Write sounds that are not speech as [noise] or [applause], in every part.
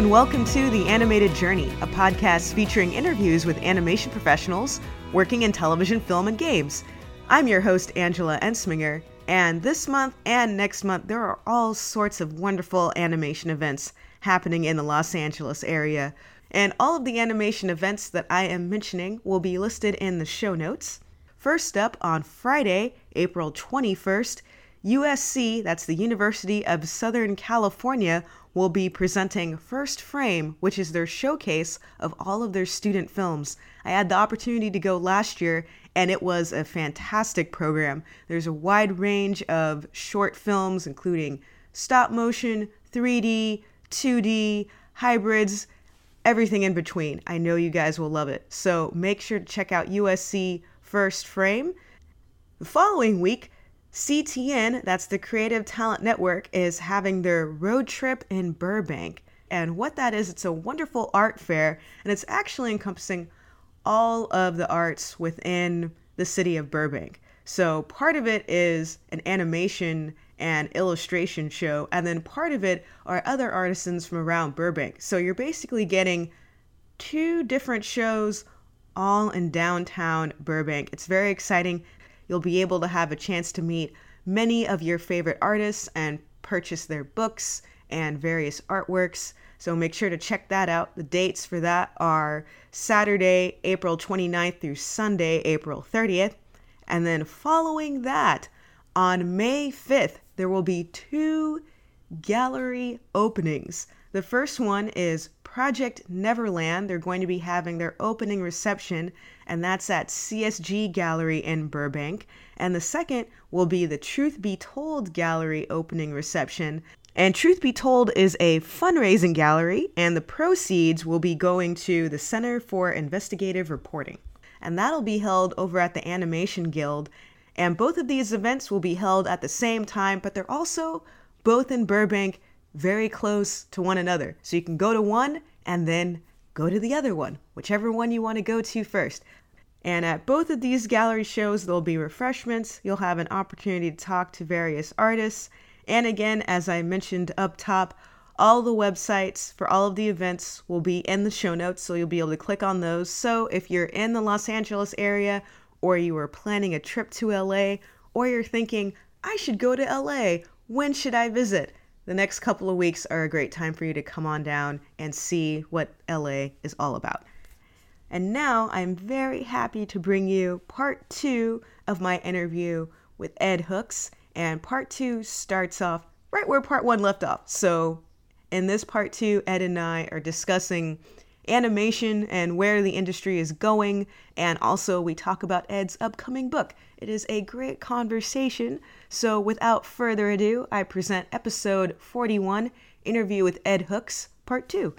and welcome to The Animated Journey, a podcast featuring interviews with animation professionals working in television, film, and games. I'm your host, Angela Ensminger, and this month and next month, there are all sorts of wonderful animation events happening in the Los Angeles area. And all of the animation events that I am mentioning will be listed in the show notes. First up, on Friday, April 21st, USC, that's the University of Southern California, will be presenting First Frame, which is their showcase of all of their student films. I had the opportunity to go last year, and it was a fantastic program. There's a wide range of short films, including stop motion, 3D, 2D, hybrids, everything in between. I know you guys will love it. So make sure to check out USC First Frame. The following week, CTN, that's the Creative Talent Network, is having their road trip in Burbank. And what that is, it's a wonderful art fair, and it's actually encompassing all of the arts within the city of Burbank. So part of it is an animation and illustration show, and then part of it are other artisans from around Burbank. So you're basically getting two different shows all in downtown Burbank. It's very exciting. You'll be able to have a chance to meet many of your favorite artists and purchase their books and various artworks. So make sure to check that out. The dates for that are Saturday, April 29th through Sunday, April 30th. And then following that, on May 5th, there will be two gallery openings. The first one is Project Neverland. They're going to be having their opening reception, and that's at CSG Gallery in Burbank. And the second will be the Truth Be Told Gallery opening reception. And Truth Be Told is a fundraising gallery, and the proceeds will be going to the Center for Investigative Reporting. And that'll be held over at the Animation Guild. And both of these events will be held at the same time, but they're also both in Burbank very close to one another. So you can go to one and then go to the other one, whichever one you want to go to first. And at both of these gallery shows, there'll be refreshments. You'll have an opportunity to talk to various artists. And again, as I mentioned up top, all the websites for all of the events will be in the show notes, so you'll be able to click on those. So if you're in the Los Angeles area, or you are planning a trip to LA, or you're thinking, I should go to LA, when should I visit? the next couple of weeks are a great time for you to come on down and see what LA is all about. And now I'm very happy to bring you part two of my interview with Ed Hooks. And part two starts off right where part one left off. So, in this part two, Ed and I are discussing animation and where the industry is going. And also, we talk about Ed's upcoming book. It is a great conversation. So, without further ado, I present episode 41 Interview with Ed Hooks, part two.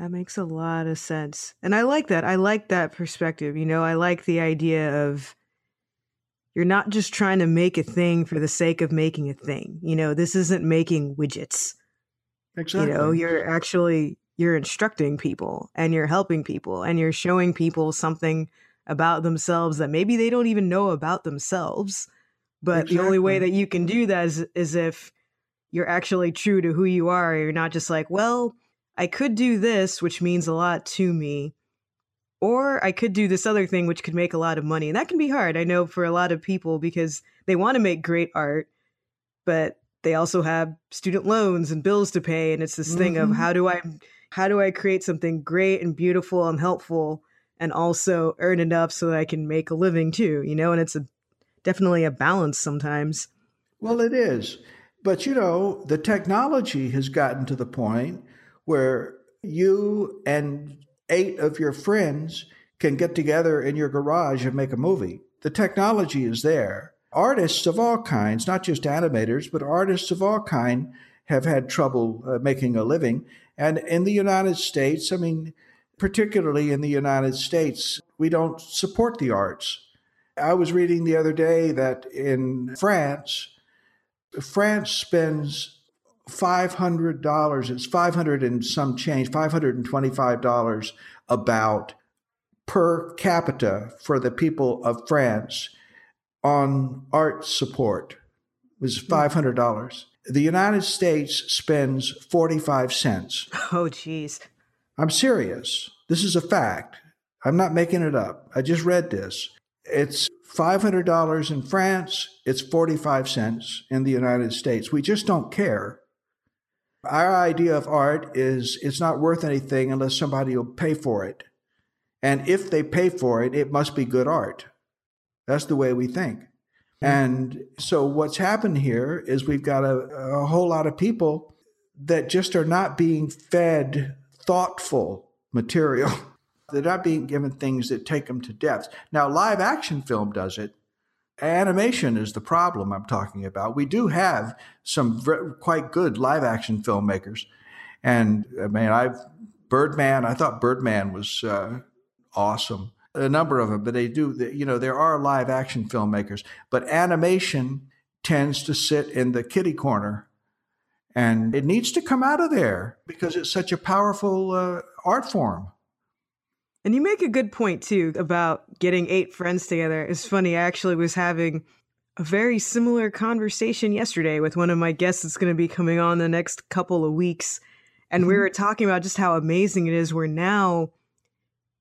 That makes a lot of sense. And I like that. I like that perspective. You know, I like the idea of you're not just trying to make a thing for the sake of making a thing. You know, this isn't making widgets. Exactly. You know, you're actually you're instructing people and you're helping people and you're showing people something about themselves that maybe they don't even know about themselves but exactly. the only way that you can do that is, is if you're actually true to who you are. You're not just like, well, I could do this, which means a lot to me, or I could do this other thing, which could make a lot of money. And that can be hard, I know, for a lot of people because they want to make great art, but they also have student loans and bills to pay. And it's this mm-hmm. thing of mm-hmm. how do I how do I create something great and beautiful and helpful and also earn enough so that I can make a living too, you know? And it's a definitely a balance sometimes. Well, it is. But you know, the technology has gotten to the point where you and eight of your friends can get together in your garage and make a movie. The technology is there. Artists of all kinds, not just animators, but artists of all kind have had trouble uh, making a living. And in the United States, I mean, particularly in the United States, we don't support the arts. I was reading the other day that in France, France spends $500, it's 500 and some change, $525 about per capita for the people of France on art support. It was hmm. $500. The United States spends 45 cents. [laughs] Oh, geez. I'm serious. This is a fact. I'm not making it up. I just read this. It's $500 in France, it's 45 cents in the United States. We just don't care. Our idea of art is it's not worth anything unless somebody will pay for it. And if they pay for it, it must be good art. That's the way we think. Hmm. And so what's happened here is we've got a, a whole lot of people that just are not being fed thoughtful material. [laughs] They're not being given things that take them to depths. Now, live action film does it. Animation is the problem I'm talking about. We do have some quite good live action filmmakers. And I mean, I've Birdman, I thought Birdman was uh, awesome. A number of them, but they do, you know, there are live action filmmakers, but animation tends to sit in the kitty corner and it needs to come out of there because it's such a powerful uh, art form. And you make a good point too about getting eight friends together. It's funny, I actually was having a very similar conversation yesterday with one of my guests that's going to be coming on the next couple of weeks. And mm-hmm. we were talking about just how amazing it is where now,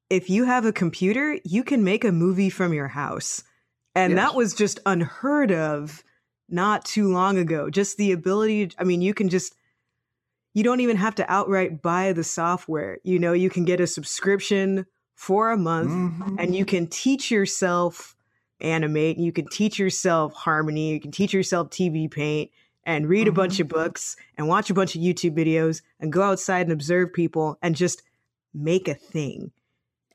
if you have a computer, you can make a movie from your house. And yes. that was just unheard of not too long ago. Just the ability, I mean, you can just you don't even have to outright buy the software. You know, you can get a subscription for a month mm-hmm. and you can teach yourself animate, you can teach yourself harmony, you can teach yourself TV paint and read mm-hmm. a bunch of mm-hmm. books and watch a bunch of YouTube videos and go outside and observe people and just make a thing.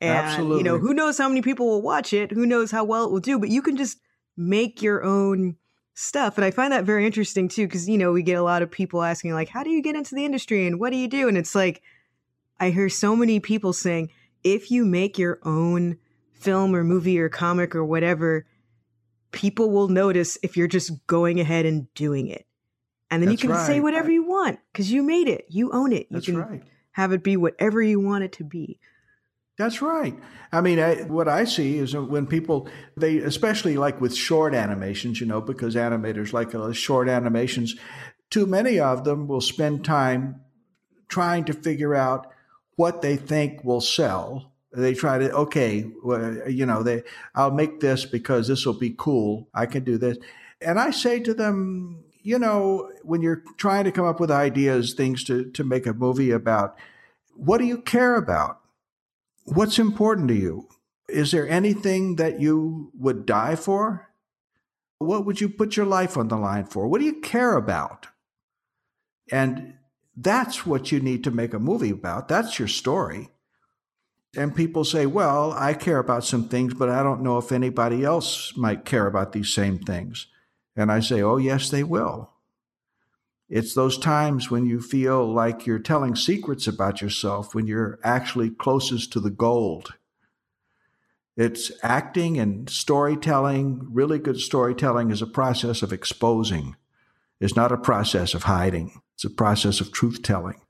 And Absolutely. you know, who knows how many people will watch it, who knows how well it will do, but you can just make your own stuff. And I find that very interesting too, because, you know, we get a lot of people asking, like, how do you get into the industry and what do you do? And it's like, I hear so many people saying, if you make your own film or movie or comic or whatever, people will notice if you're just going ahead and doing it. And then That's you can right. say whatever you want because you made it, you own it. You That's can right. have it be whatever you want it to be. That's right. I mean, I, what I see is when people, they, especially like with short animations, you know, because animators like uh, short animations, too many of them will spend time trying to figure out what they think will sell. They try to, okay, well, you know, they, I'll make this because this will be cool. I can do this. And I say to them, you know, when you're trying to come up with ideas, things to, to make a movie about, what do you care about? What's important to you? Is there anything that you would die for? What would you put your life on the line for? What do you care about? And that's what you need to make a movie about. That's your story. And people say, well, I care about some things, but I don't know if anybody else might care about these same things. And I say, oh, yes, they will. It's those times when you feel like you're telling secrets about yourself when you're actually closest to the gold. It's acting and storytelling. Really good storytelling is a process of exposing. It's not a process of hiding. It's a process of truth telling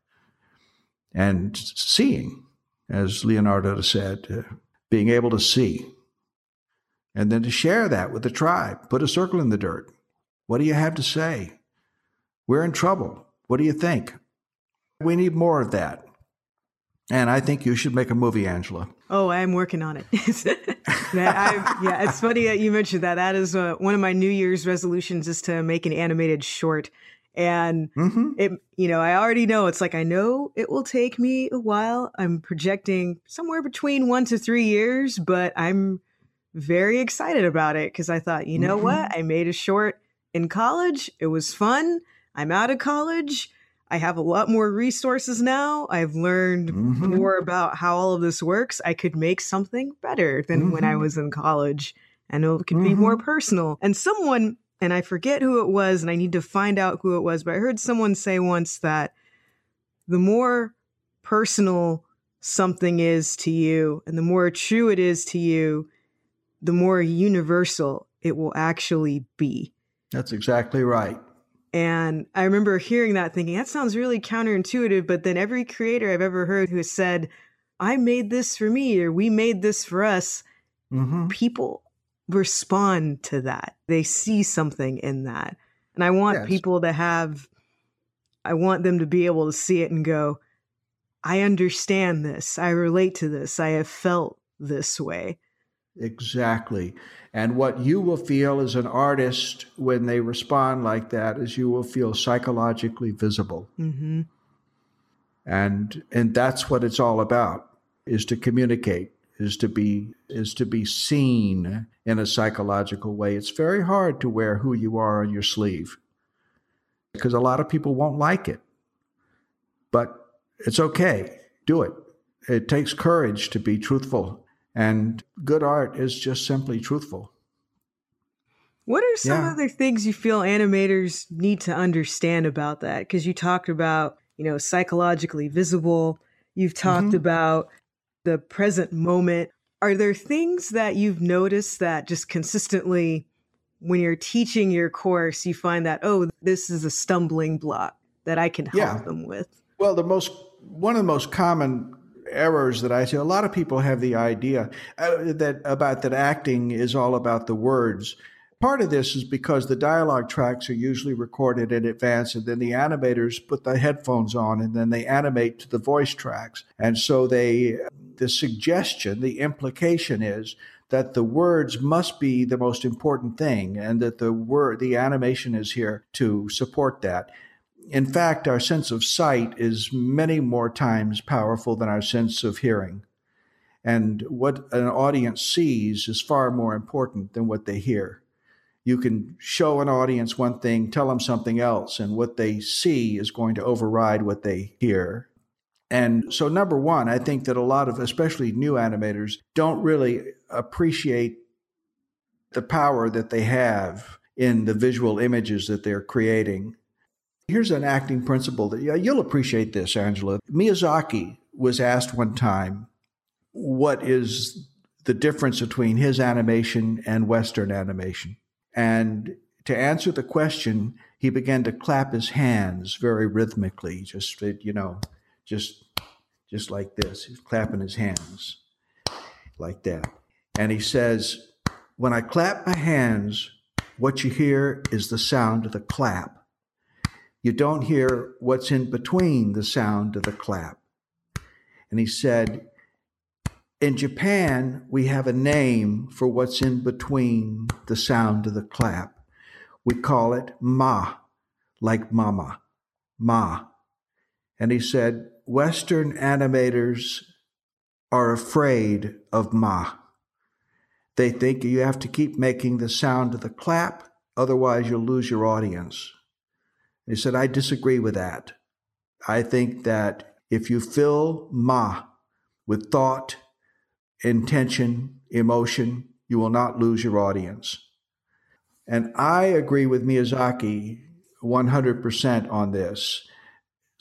and seeing, as Leonardo said, uh, being able to see. And then to share that with the tribe. Put a circle in the dirt. What do you have to say? We're in trouble. What do you think? We need more of that. And I think you should make a movie, Angela. Oh, I'm working on it. [laughs] yeah, it's funny that you mentioned that. That is uh, one of my New Year's resolutions is to make an animated short. And mm-hmm. it, you know, I already know it's like I know it will take me a while. I'm projecting somewhere between one to three years, but I'm very excited about it because I thought, you know mm-hmm. what? I made a short in college. It was fun. I'm out of college. I have a lot more resources now. I've learned mm-hmm. more about how all of this works. I could make something better than mm-hmm. when I mm-hmm. was in college and it could mm-hmm. be more mm-hmm. personal. And someone, and I forget who it was, and I need to find out who it was, but I heard someone say once that the more personal something is to you and the more true it is to you, the more universal it will actually be. That's exactly right. And I remember hearing that thinking, that sounds really counterintuitive. But then every creator I've ever heard who has said, I made this for me or we made this for us, mm-hmm. people respond to that. They see something in that. And I want Yes. people to have, I want them to be able to see it and go, I understand this. I relate to this. I have felt this way. Exactly. And what you will feel as an artist when they respond like that is you will feel psychologically visible. hmm And and that's what it's all about is to communicate, is to be is to be seen in a psychological way. It's very hard to wear who you are on your sleeve because a lot of people won't like it. But it's okay. Do it. It takes courage to be truthful. And good art is just simply truthful. What are some Yeah. other things you feel animators need to understand about that? Because you talked about, you know, psychologically visible. You've talked Mhm. about the present moment. Are there things that you've noticed that just consistently, when you're teaching your course, you find that, oh, this is a stumbling block that I can help Yeah. them with? Well, the most one of the most common errors that I see, a lot of people have the idea uh, that about that acting is all about the words. Part of this is because the dialogue tracks are usually recorded in advance, and then the animators put the headphones on, and then they animate to the voice tracks, and so they the suggestion, the implication is that the words must be the most important thing, and that the word the animation is here to support that in fact, our sense of sight is many more times powerful than our sense of hearing. And what an audience sees is far more important than what they hear. You can show an audience one thing, tell them something else, and what they see is going to override what they hear. And so, number one, I think that a lot of, especially new animators, don't really appreciate the power that they have in the visual images that they're creating. Here's an acting principle that you'll appreciate this, Angela. Miyazaki was asked one time, what is the difference between his animation and Western animation? And to answer the question, he began to clap his hands very rhythmically, just you know, just just like this. He's clapping his hands like that. And he says, When I clap my hands, what you hear is the sound of the clap. You don't hear what's in between the sound of the clap. And he said, In Japan, we have a name for what's in between the sound of the clap. We call it ma, like mama, ma. And he said, Western animators are afraid of ma. They think you have to keep making the sound of the clap, otherwise, you'll lose your audience. He said, I disagree with that. I think that if you fill ma with thought, intention, emotion, you will not lose your audience. And I agree with Miyazaki 100% on this.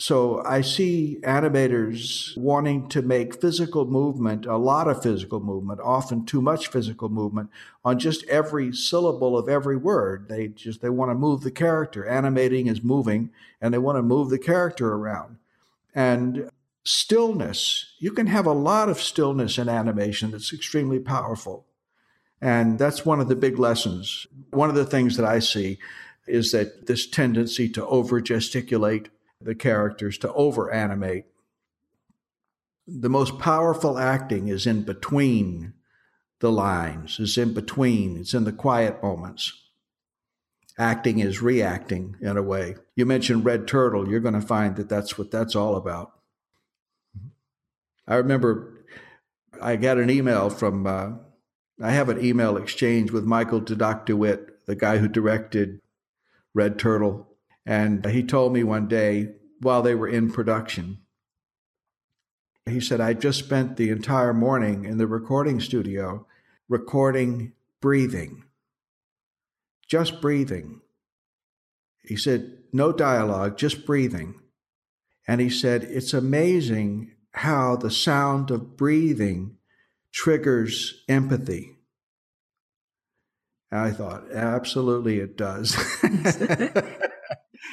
So I see animators wanting to make physical movement, a lot of physical movement, often too much physical movement on just every syllable of every word. They just they want to move the character. Animating is moving and they want to move the character around. And stillness, you can have a lot of stillness in animation that's extremely powerful. And that's one of the big lessons. One of the things that I see is that this tendency to over gesticulate the characters, to over animate. The most powerful acting is in between the lines, is in between, it's in the quiet moments. Acting is reacting in a way. You mentioned Red Turtle, you're going to find that that's what that's all about. I remember I got an email from, uh, I have an email exchange with Michael Dudok de Wit, the guy who directed Red Turtle. And he told me one day while they were in production, he said, I just spent the entire morning in the recording studio recording breathing, just breathing. He said, no dialogue, just breathing. And he said, it's amazing how the sound of breathing triggers empathy. And I thought, absolutely, it does. [laughs] [laughs]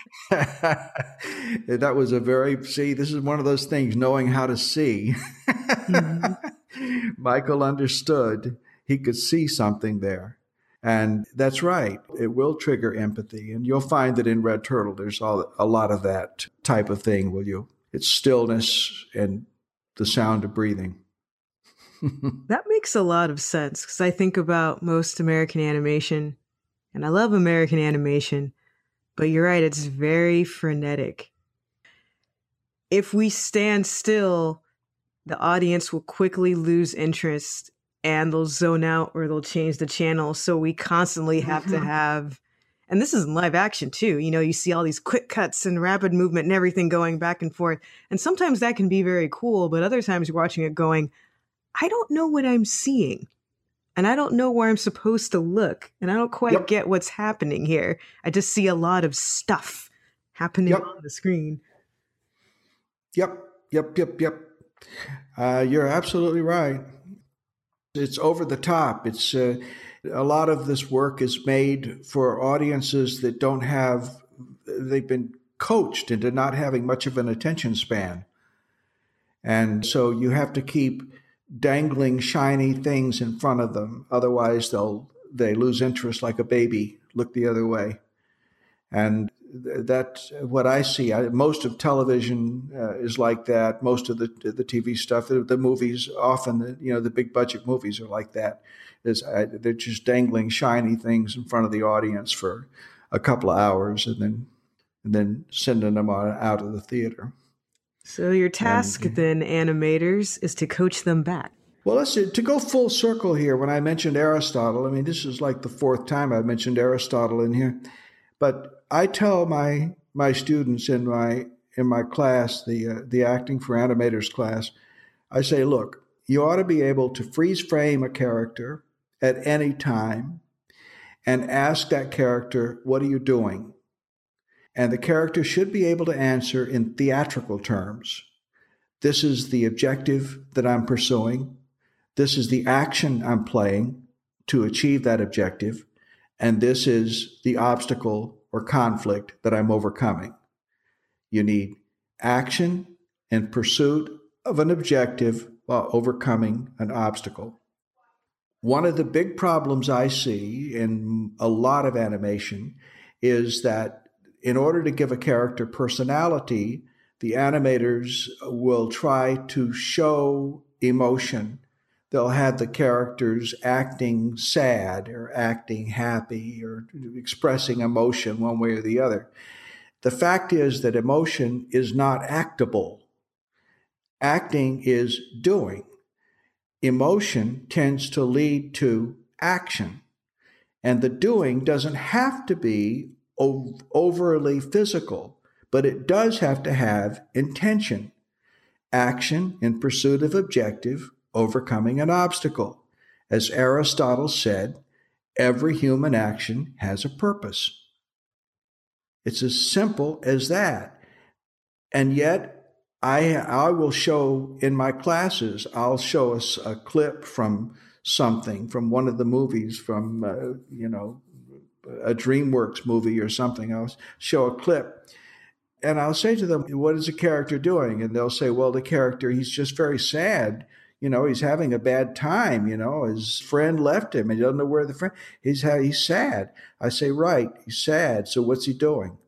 [laughs] that was a very see this is one of those things knowing how to see mm-hmm. [laughs] michael understood he could see something there And that's right. It will trigger empathy. And you'll find that in Red Turtle, there's all, a lot of that type of thing, will you? It's stillness and the sound of breathing. [laughs] that makes a lot of sense because I think about most American animation, and I love American animation, but you're right, it's very frenetic. If we stand still, the audience will quickly lose interest and they'll zone out or they'll change the channel. So we constantly have to mm-hmm. have, and this is in live action too. You know, you see all these quick cuts and rapid movement and everything going back and forth. And sometimes that can be very cool, but other times you're watching it going, I don't know what I'm seeing. And I don't know where I'm supposed to look. And I don't quite yep. get what's happening here. I just see a lot of stuff happening yep. on the screen. Yep, yep, yep, yep. Uh, you're absolutely right. It's over the top. It's uh, a lot of this work is made for audiences that don't have, they've been coached into not having much of an attention span. And so you have to keep dangling shiny things in front of them. Otherwise, they'll they lose interest like a baby, look the other way. And that's what I see. I, most of television uh, is like that. Most of the the TV stuff, the, the movies, often the, you know the big budget movies are like that. Is uh, they're just dangling shiny things in front of the audience for a couple of hours, and then and then sending them on, out of the theater. So your task and, then, animators, is to coach them back. Well, let's to go full circle here. When I mentioned Aristotle, I mean this is like the fourth time I've mentioned Aristotle in here, but I tell my my students in my in my class, the uh, the acting for animators class, I say, look, you ought to be able to freeze frame a character at any time and ask that character, "What are you doing?" And the character should be able to answer in theatrical terms. This is the objective that I'm pursuing. This is the action I'm playing to achieve that objective. And this is the obstacle or conflict that I'm overcoming. You need action and pursuit of an objective while overcoming an obstacle. One of the big problems I see in a lot of animation is that in order to give a character personality, the animators will try to show emotion. They'll have the characters acting sad or acting happy or expressing emotion one way or the other. The fact is that emotion is not actable. Acting is doing. Emotion tends to lead to action. And the doing doesn't have to be overly physical, but it does have to have intention, action in pursuit of objective, overcoming an obstacle. As Aristotle said, every human action has a purpose. It's as simple as that. And yet, I, I will show in my classes, I'll show us a clip from something, from one of the movies, from, uh, you know, a DreamWorks movie or something. I'll show a clip and I'll say to them, What is the character doing? And they'll say, Well, the character, he's just very sad. You know, he's having a bad time. You know, his friend left him and he doesn't know where the friend he's he's sad. I say, Right, he's sad. So what's he doing?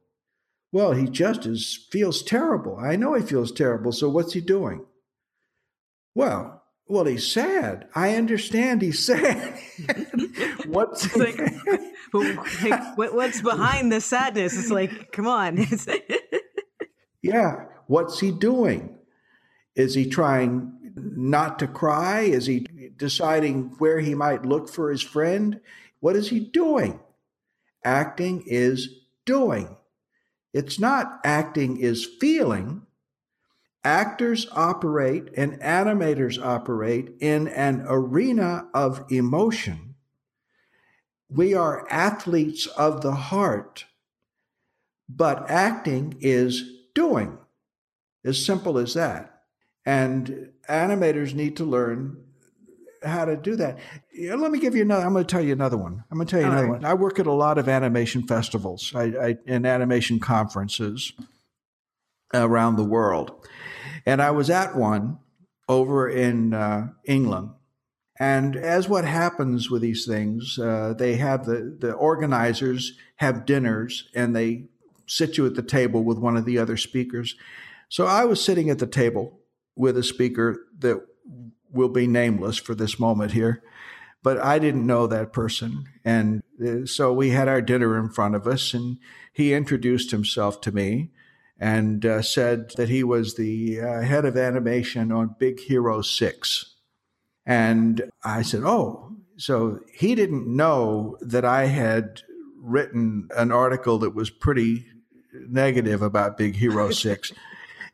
Well, he just is feels terrible. I know he feels terrible. So what's he doing? Well, well, he's sad. I understand he's [laughs] sad. [laughs] what's like, like, what's behind the sadness? It's like, come on. [laughs] yeah. What's he doing? Is he trying not to cry? Is he deciding where he might look for his friend? What is he doing? Acting is doing. It's not acting is feeling actors operate and animators operate in an arena of emotion. We are athletes of the heart, but acting is doing. As simple as that. And animators need to learn how to do that. Let me give you another. I'm going to tell you another one. I'm going to tell you All another right. one. I work at a lot of animation festivals I, I, and animation conferences around the world. And I was at one over in uh, England, And as what happens with these things, uh, they have the, the organizers have dinners and they sit you at the table with one of the other speakers. So I was sitting at the table with a speaker that will be nameless for this moment here, but I didn't know that person. And uh, so we had our dinner in front of us, and he introduced himself to me and uh, said that he was the uh, head of animation on Big Hero 6. And I said, Oh, so he didn't know that I had written an article that was pretty negative about Big Hero [laughs] 6.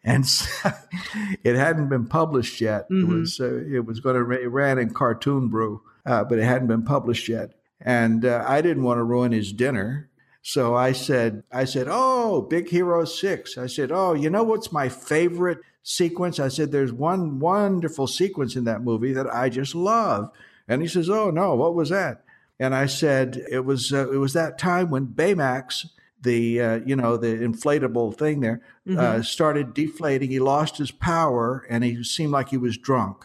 and so [laughs] it hadn't been published yet. Mm-hmm. It was uh, it was going to it ran in Cartoon Brew, uh, but it hadn't been published yet. And uh, I didn't want to ruin his dinner, so I said I said, "Oh, Big Hero 6." I said, "Oh, you know what's my favorite sequence?" I said, "There's one wonderful sequence in that movie that I just love." And he says, "Oh no, what was that?" And I said, "It was uh, it was that time when Baymax." the uh, you know the inflatable thing there uh, mm-hmm. uh, started deflating. He lost his power, and he seemed like he was drunk.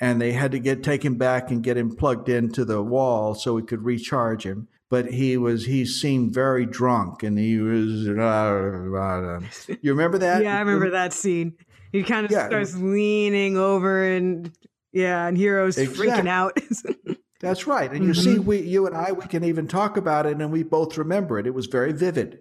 And they had to get take him back and get him plugged into the wall so we could recharge him. But he was he seemed very drunk, and he was. Uh, you remember that? yeah, I remember that scene. He kind of yeah. starts leaning over, and yeah, and Hero's exactly. freaking out. [laughs] That's right. And you mm-hmm. see, we, you and I, we can even talk about it and we both remember it. It was very vivid.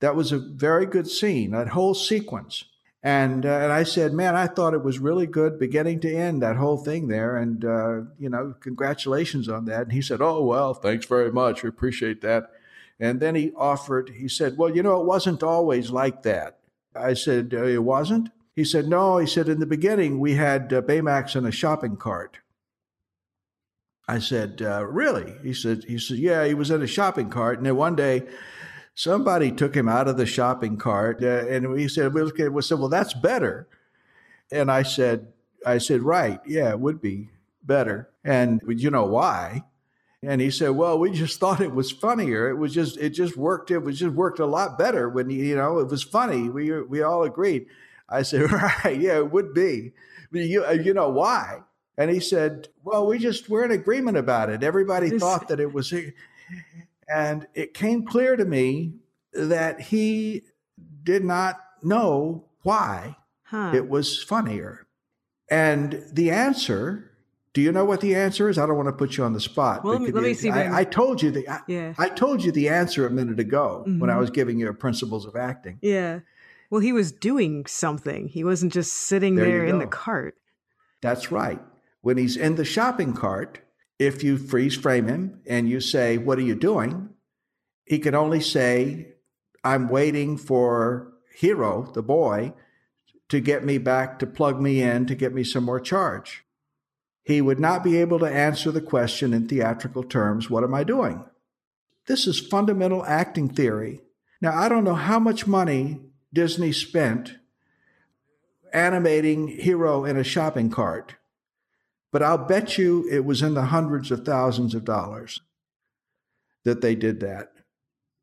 That was a very good scene, that whole sequence. And, uh, and I said, man, I thought it was really good beginning to end, that whole thing there. And, uh, you know, congratulations on that. And he said, oh, well, thanks very much. We appreciate that. And then he offered, he said, well, you know, it wasn't always like that. I said, uh, it wasn't? He said, no. He said, in the beginning, we had uh, Baymax in a shopping cart. I said, uh, "Really?" He said, "He said, yeah, he was in a shopping cart, and then one day." Somebody took him out of the shopping cart, uh, and he said, "We said, well, that's better." And I said, "I said, right, yeah, it would be better." And you know why? And he said, "Well, we just [laughs] thought it was funnier. It was just, it just worked. It was just worked a lot better when you know it was funny. We we all agreed." I said, [laughs] "Right, yeah, it would be. But you you know why?" And he said, Well, we just, we're in agreement about it. Everybody thought that it was. And it came clear to me that he did not know why huh. it was funnier. And the answer, do you know what the answer is? I don't want to put you on the spot. Well, let me, let me see. I, I, told you the I, yeah. I told you the answer a minute ago mm-hmm. when I mm-hmm. was giving you principles of acting. Yeah. Well, he was doing something. He wasn't just sitting there, there in the cart. That's right. When he's in the shopping cart, if you freeze frame him and you say, What are you doing? he can only say, I'm waiting for Hero, the boy, to get me back, to plug me in, to get me some more charge. He would not be able to answer the question in theatrical terms, What am I doing? This is fundamental acting theory. Now, I don't know how much money Disney spent animating Hero in a shopping cart but I'll bet you it was in the hundreds of thousands of dollars that they did that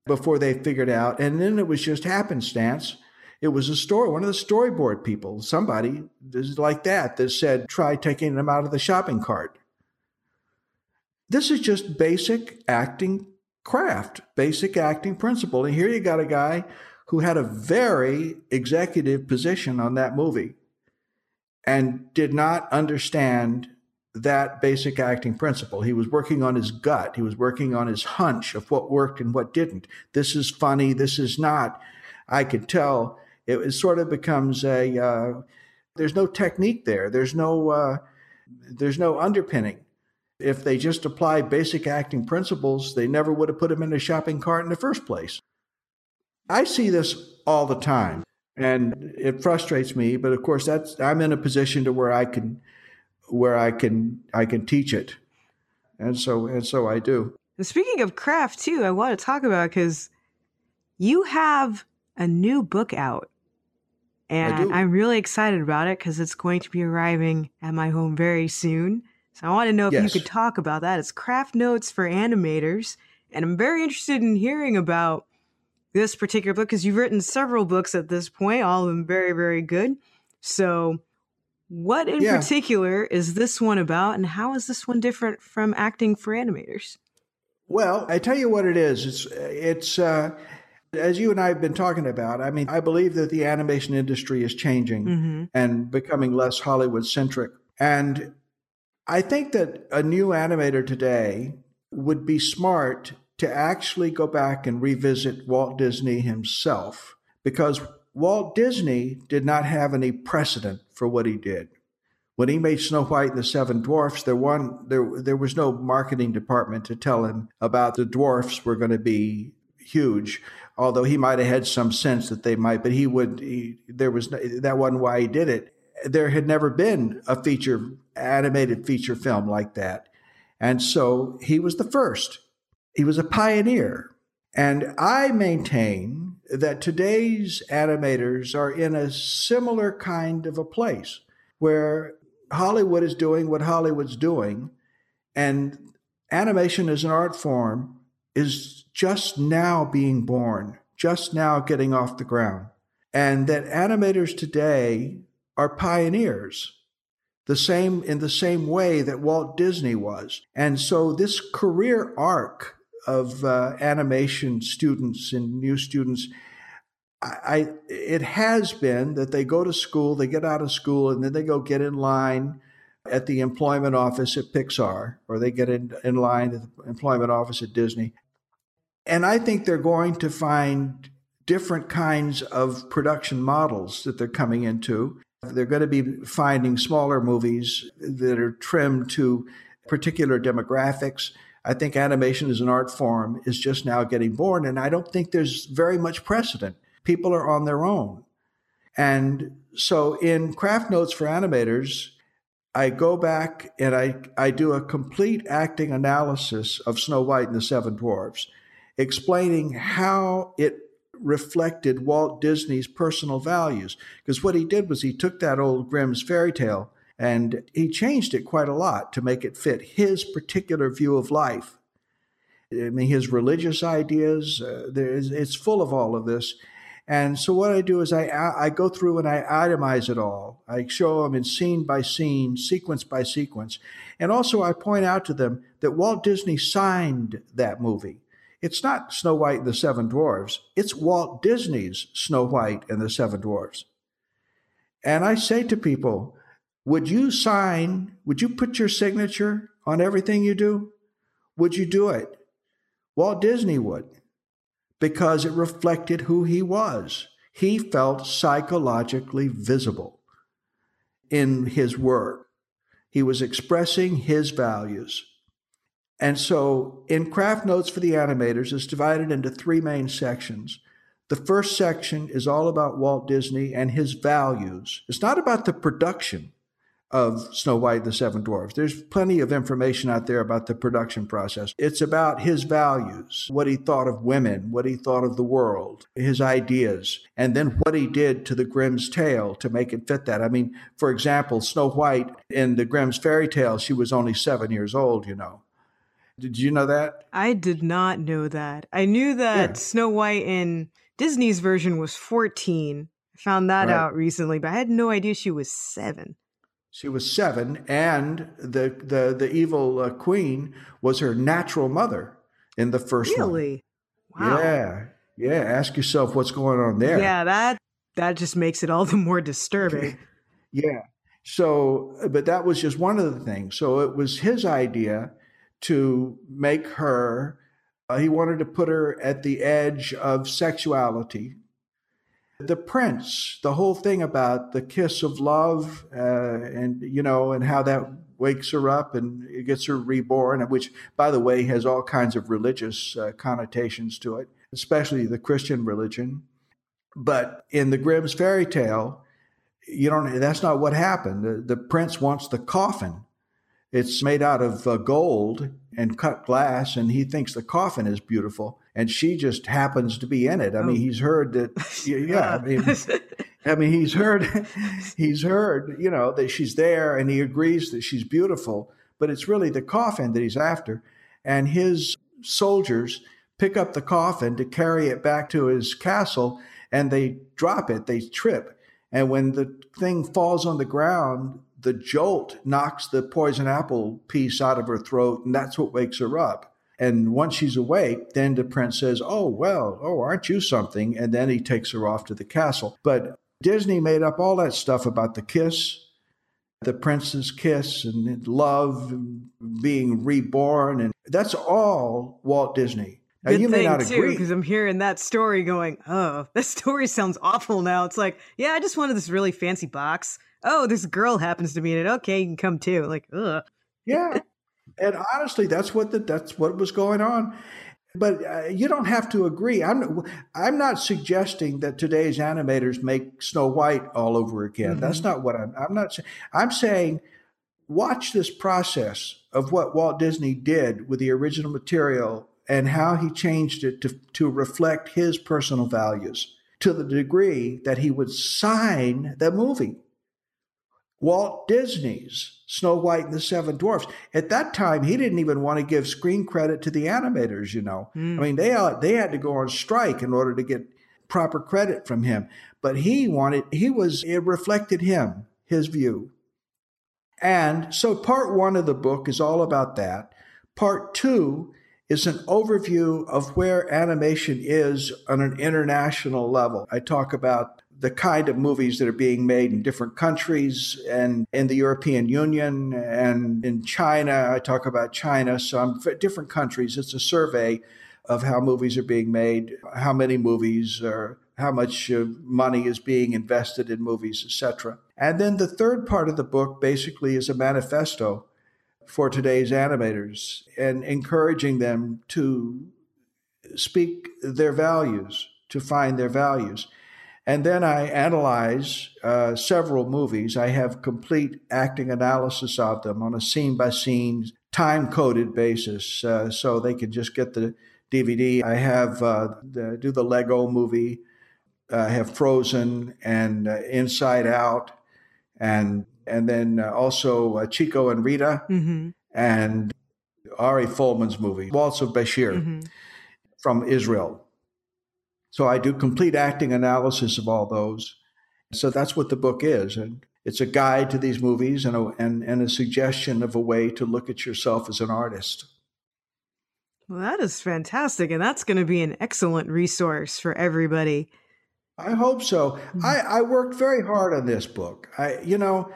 before they figured out. And then it was just happenstance. It was a story, one of the storyboard people, somebody like that, that said, try taking them out of the shopping cart. This is just basic acting craft, basic acting principle. And here you got a guy who had a very executive position on that movie and did not understand that basic acting principle. He was working on his gut. He was working on his hunch of what worked and what didn't. This is funny. This is not. I could tell it, it sort of becomes a. Uh, there's no technique there. There's no. Uh, there's no underpinning. If they just apply basic acting principles, they never would have put him in a shopping cart in the first place. I see this all the time, and it frustrates me. But of course, that's I'm in a position to where I can where I can I can teach it, and so and so I do. And speaking of craft too, I want to talk about because you have a new book out, and I'm really excited about it because it's going to be arriving at my home very soon. So I want to know if yes. you could talk about that. It's craft notes for animators, and I'm very interested in hearing about this particular book because you've written several books at this point, all of them very very good. So What in Yeah. particular is this one about, and how is this one different from acting for animators? Well, I tell you what it is. It's it's uh, as you and I have been talking about. I mean, I believe that the animation industry is changing Mm-hmm. and becoming less Hollywood centric. And I think that a new animator today would be smart to actually go back and revisit Walt Disney himself because Walt Disney did not have any precedent for what he did. When he made Snow White and the Seven Dwarfs, there one there there was no marketing department to tell him about the dwarfs were going to be huge. Although he might have had some sense that they might, but he would. He, there was no, that wasn't why he did it. There had never been a feature animated feature film like that, and so he was the first. He was a pioneer, and I maintain that today's animators are in a similar kind of a place where Hollywood is doing what Hollywood's doing, and animation as an art form is just now being born, just now getting off the ground. And that animators today are pioneers, the same in the same way that Walt Disney was. And so this career arc of uh, animation students and new students I, it has been that they go to school, they get out of school, and then they go get in line at the employment office at Pixar, or they get in, in line at the employment office at Disney. And I think they're going to find different kinds of production models that they're coming into. They're going to be finding smaller movies that are trimmed to particular demographics. I think animation as an art form is just now getting born, and I don't think there's very much precedent. People are on their own. And so in Craft Notes for Animators, I go back and I, I do a complete acting analysis of Snow White and the Seven Dwarfs, explaining how it reflected Walt Disney's personal values. Because what he did was he took that old Grimm's fairy tale and he changed it quite a lot to make it fit his particular view of life. I mean, his religious ideas, uh, it's full of all of this. And so what I do is I, I go through and I itemize it all. I show them in scene by scene, sequence by sequence. And also I point out to them that Walt Disney signed that movie. It's not Snow White and the Seven Dwarfs. It's Walt Disney's Snow White and the Seven Dwarfs. And I say to people, would you sign, would you put your signature on everything you do? Would you do it? Walt Disney would because it reflected who he was. He felt psychologically visible in his work. He was expressing his values. And so, in Craft Notes for the Animators, it's divided into three main sections. The first section is all about Walt Disney and his values. It's not about the production of Snow White and the Seven Dwarfs. There's plenty of information out there about the production process. It's about his values, what he thought of women, what he thought of the world, his ideas, and then what he did to the Grimm's tale to make it fit that. I mean, for example, Snow White in the Grimm's fairy tale, she was only seven years old, you know. Did you know that? I did not know that. I knew that Yeah. Snow White in Disney's version was 14. I found that Right. out recently, but I had no idea she was seven. She was seven, and the the the evil uh, queen was her natural mother in the first one. Really? Wow. Yeah, yeah. Ask yourself what's going on there. Yeah, that that just makes it all the more disturbing. [laughs] Yeah. So, but that was just one of the things. So it was his idea to make her. Uh, he wanted to put her at the edge of sexuality. The prince, the whole thing about the kiss of love, uh, and you know, and how that wakes her up and it gets her reborn, which, by the way, has all kinds of religious uh, connotations to it, especially the Christian religion. But in the Grimm's fairy tale, you don't. That's not what happened. The, the prince wants the coffin. It's made out of uh, gold and cut glass, and he thinks the coffin is beautiful, and she just happens to be in it. I mean, Oh. he's heard that. [laughs] Yeah, I mean, I mean, he's heard, [laughs] he's heard, you know, that she's there, and he agrees that she's beautiful. But it's really the coffin that he's after, and his soldiers pick up the coffin to carry it back to his castle, and they drop it, they trip, And when the thing falls on the ground, the jolt knocks the poison apple piece out of her throat, and that's what wakes her up. And once she's awake, then the prince says, Oh, well, oh, aren't you something? And then he takes her off to the castle. But Disney made up all that stuff about the kiss, the prince's kiss, and love, and being reborn. And that's all Walt Disney. Now, Good you may not agree because I'm hearing that story going, oh, [laughs] that story sounds awful now. It's like, yeah, I just wanted this really fancy box. Oh, this girl happens to be in it. Okay, you can come too. Like, ugh. Yeah. and honestly, that's what the, that's what was going on. But uh, you don't have to agree. I'm I'm not suggesting that today's animators make Snow White all over again. Mm-hmm. That's not what I'm. I'm not. I'm saying watch this process of what Walt Disney did with the original material and how he changed it to, to reflect his personal values to the degree that he would sign the movie. Walt Disney's Snow White and the Seven Dwarfs. At that time, he didn't even want to give screen credit to the animators. You know, mm. I mean, they they had to go on strike in order to get proper credit from him. But he wanted he was it reflected him his view. And so, part one of the book is all about that. Part two is an overview of where animation is on an international level. I talk about the kind of movies that are being made in different countries and in the European Union and in China. I talk about China, some different countries. It's a survey of how movies are being made, how many movies are how much uh, money is being invested in movies, etc. And then the third part of the book basically is a manifesto for today's animators and encouraging them to speak their values, to find their values. And then I analyze uh, several movies. I have complete acting analysis of them on a scene by scene, time coded basis, uh, so they can just get the DVD. I have uh, the, do the Lego movie. I have Frozen and uh, Inside Out, and and then uh, also uh, Chico and Rita, mm-hmm. and Ari Folman's movie, Waltz of Bashir, mm-hmm. from Israel. So I do complete acting analysis of all those. So that's what the book is. And it's a guide to these movies and a, and, and a suggestion of a way to look at yourself as an artist. Well, that is fantastic. And that's going to be an excellent resource for everybody. I hope so. Mm-hmm. I, I worked very hard on this book. I, you know,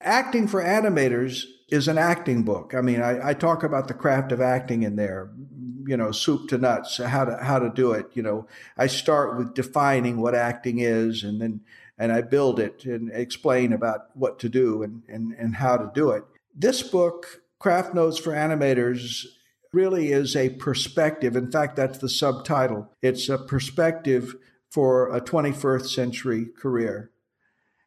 acting for animators is an acting book. I mean, I, I, talk about the craft of acting in there, you know, soup to nuts, how to how to do it. You know, I start with defining what acting is, and then and I build it and explain about what to do and and, and how to do it. This book, Craft Notes for Animators, really is a perspective. In fact, that's the subtitle. It's a perspective for a 21st century career.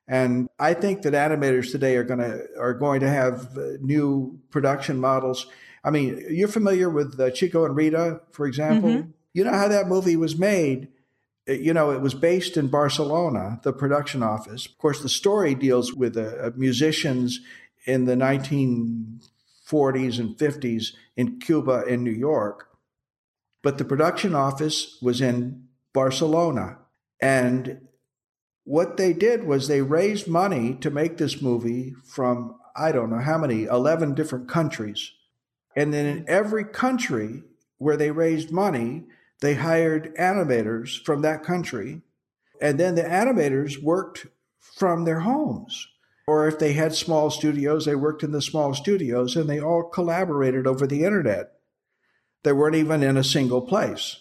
And I think that animators today are going to are going to have uh, new production models. I mean, you're familiar with uh, Chico and Rita, for example. Mm-hmm. You know how that movie was made. Uh, you know, it was based in Barcelona, the production office. Of course, the story deals with uh, musicians in the 1940s and 50s in Cuba and New York. But the production office was in Barcelona. And what they did was they raised money to make this movie from, I don't know how many, 11 different countries. And then in every country where they raised money, they hired animators from that country. And then the animators worked from their homes. Or if they had small studios, they worked in the small studios and they all collaborated over the internet. They weren't even in a single place.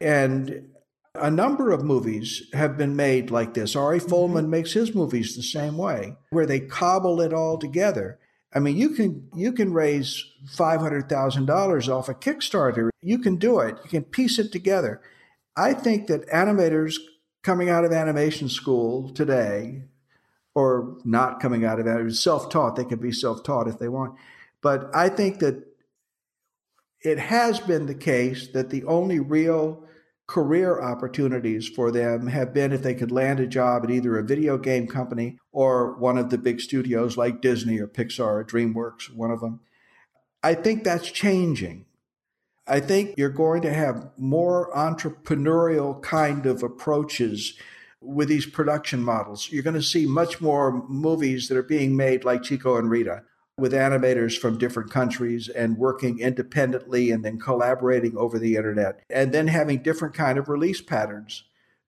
And a number of movies have been made like this. Ari mm-hmm. Folman makes his movies the same way, where they cobble it all together. I mean, you can you can raise five hundred thousand dollars off a Kickstarter. You can do it. You can piece it together. I think that animators coming out of animation school today, or not coming out of it, self-taught. They can be self-taught if they want, but I think that it has been the case that the only real career opportunities for them have been if they could land a job at either a video game company or one of the big studios like Disney or Pixar or DreamWorks, one of them. I think that's changing. I think you're going to have more entrepreneurial kind of approaches with these production models. You're going to see much more movies that are being made like Chico and Rita with animators from different countries and working independently and then collaborating over the internet and then having different kind of release patterns.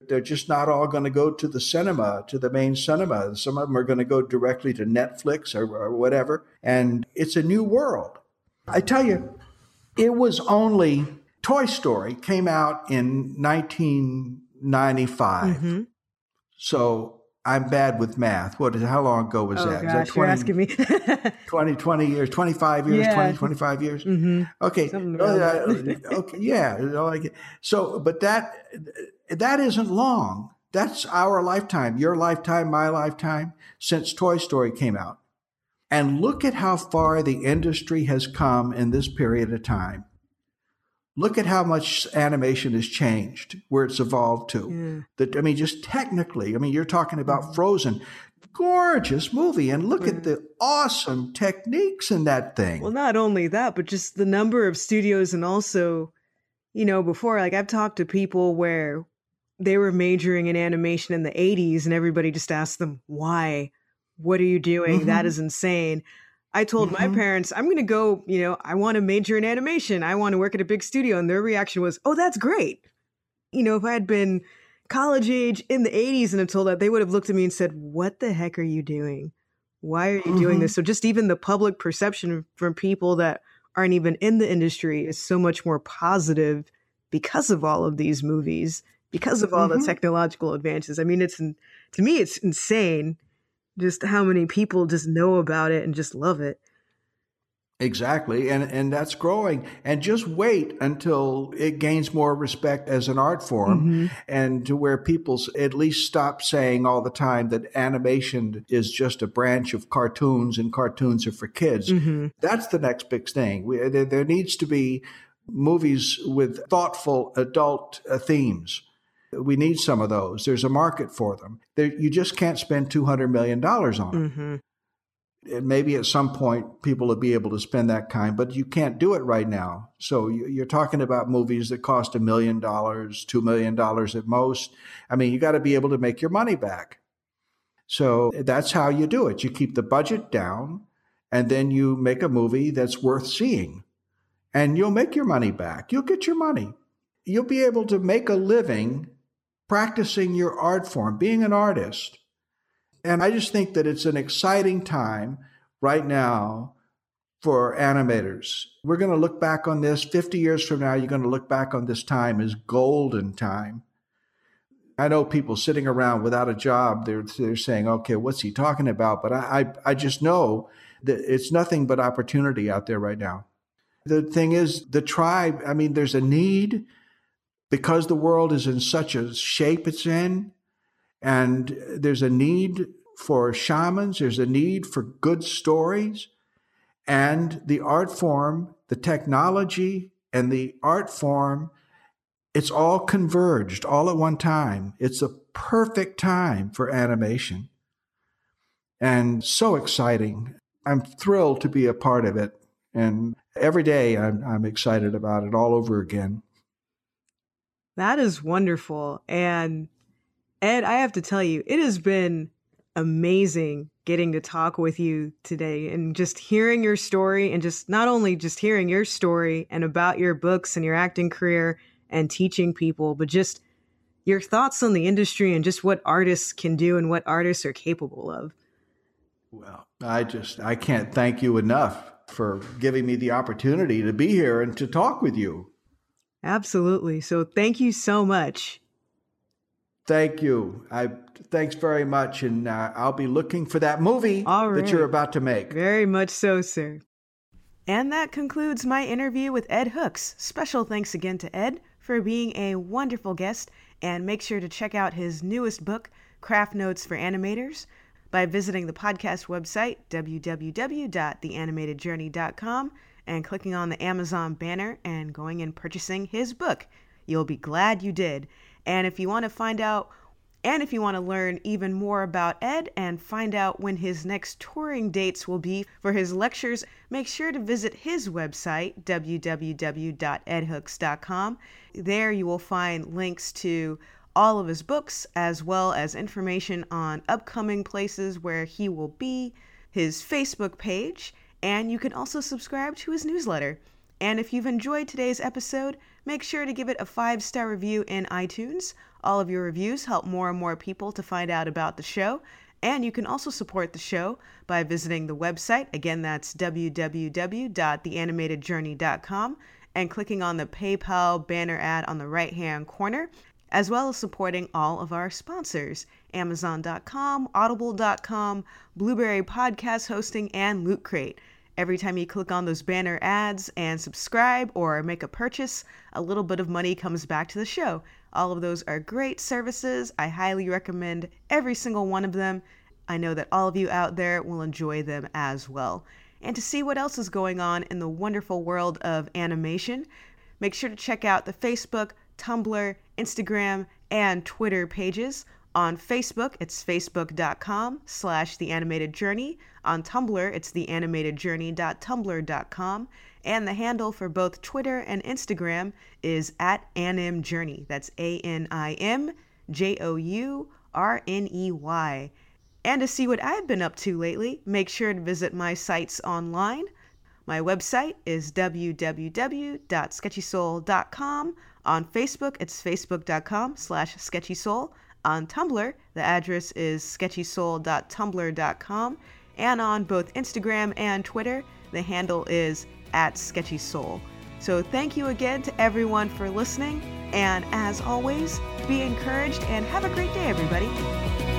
They're just not all going to go to the cinema to the main cinema. Some of them are going to go directly to netflix or, or whatever and it's a new world. I tell you it was only toy story came out in 1995 mm-hmm. so I'm bad with math. What is how long ago was oh, that? Gosh, that 20, you're asking me. [laughs] 20, 20 years, 25 years, yeah. 20, 25 years. Mm-hmm. Okay. Uh, okay. Yeah. So, but that, that isn't long. That's our lifetime, your lifetime, my lifetime since Toy Story came out. And look at how far the industry has come in this period of time look at how much animation has changed where it's evolved to. Yeah. that i mean just technically i mean you're talking about mm-hmm. frozen. Gorgeous movie and look at the awesome techniques in that thing. Well not only that but just the number of studios and also you know before like i've talked to people where they were majoring in animation in the 80s and everybody just asked them why? What are you doing? Mm-hmm. that is insane I told mm-hmm. my parents, I'm going to go, you know, I want to major in animation. I want to work at a big studio. And their reaction was, oh, that's great. You know, if I had been college age in the 80s and until that, they would have looked at me and said, what the heck are you doing? Why are you mm-hmm. doing this? So just even the public perception from people that aren't even in the industry is so much more positive because of all of these movies, because of all mm-hmm. the technological advances. I mean, it's to me, it's insane just how many people just know about it and just love it. Exactly. And and that's growing. And just wait until it gains more respect as an art form mm-hmm. and to where people at least stop saying all the time that animation is just a branch of cartoons and cartoons are for kids. Mm-hmm. That's the next big thing. We, there, there needs to be movies with thoughtful adult uh, themes we need some of those. There's a market for them. There, you just can't spend $200 million on them. Mm-hmm. And maybe at some point people will be able to spend that kind, but you can't do it right now. So you're talking about movies that cost a million dollars, two million dollars at most. I mean, you got to be able to make your money back. So that's how you do it. You keep the budget down and then you make a movie that's worth seeing and you'll make your money back. You'll get your money. You'll be able to make a living practicing your art form, being an artist. And I just think that it's an exciting time right now for animators. We're going to look back on this 50 years from now, you're going to look back on this time as golden time. I know people sitting around without a job, they're, they're saying, okay, what's he talking about? But I, I, I just know that it's nothing but opportunity out there right now. The thing is, the tribe, I mean, there's a need because the world is in such a shape it's in, and there's a need for shamans, there's a need for good stories, and the art form, the technology, and the art form, it's all converged all at one time. It's a perfect time for animation. And so exciting. I'm thrilled to be a part of it. And every day I'm, I'm excited about it all over again. That is wonderful. And Ed, I have to tell you, it has been amazing getting to talk with you today and just hearing your story and just not only just hearing your story and about your books and your acting career and teaching people, but just your thoughts on the industry and just what artists can do and what artists are capable of. Well, I just I can't thank you enough for giving me the opportunity to be here and to talk with you. Absolutely. So thank you so much. Thank you. I thanks very much, and uh, I'll be looking for that movie that you're about to make. Very much so, sir. And that concludes my interview with Ed Hooks. Special thanks again to Ed for being a wonderful guest, and make sure to check out his newest book, Craft Notes for Animators, by visiting the podcast website www.theanimatedjourney.com and clicking on the Amazon banner and going and purchasing his book. You'll be glad you did. And if you want to find out and if you want to learn even more about Ed and find out when his next touring dates will be for his lectures, make sure to visit his website, www.edhooks.com. There you will find links to all of his books, as well as information on upcoming places where he will be, his Facebook page, and you can also subscribe to his newsletter. And if you've enjoyed today's episode, make sure to give it a five star review in iTunes. All of your reviews help more and more people to find out about the show. And you can also support the show by visiting the website. Again, that's www.theanimatedjourney.com and clicking on the PayPal banner ad on the right hand corner, as well as supporting all of our sponsors Amazon.com, Audible.com, Blubrry Podcast Hosting, and Loot Crate. Every time you click on those banner ads and subscribe or make a purchase, a little bit of money comes back to the show. All of those are great services. I highly recommend every single one of them. I know that all of you out there will enjoy them as well. And to see what else is going on in the wonderful world of animation, make sure to check out the Facebook, Tumblr, Instagram, and Twitter pages. On Facebook, it's facebook.com slash the animated journey. On Tumblr, it's theanimatedjourney.tumblr.com. And the handle for both Twitter and Instagram is at animjourney. That's A N I M J O U R N E Y. And to see what I've been up to lately, make sure to visit my sites online. My website is www.sketchysoul.com. On Facebook, it's facebook.com slash sketchysoul. On Tumblr, the address is sketchysoul.tumblr.com. And on both Instagram and Twitter, the handle is at sketchysoul. So thank you again to everyone for listening. And as always, be encouraged and have a great day, everybody.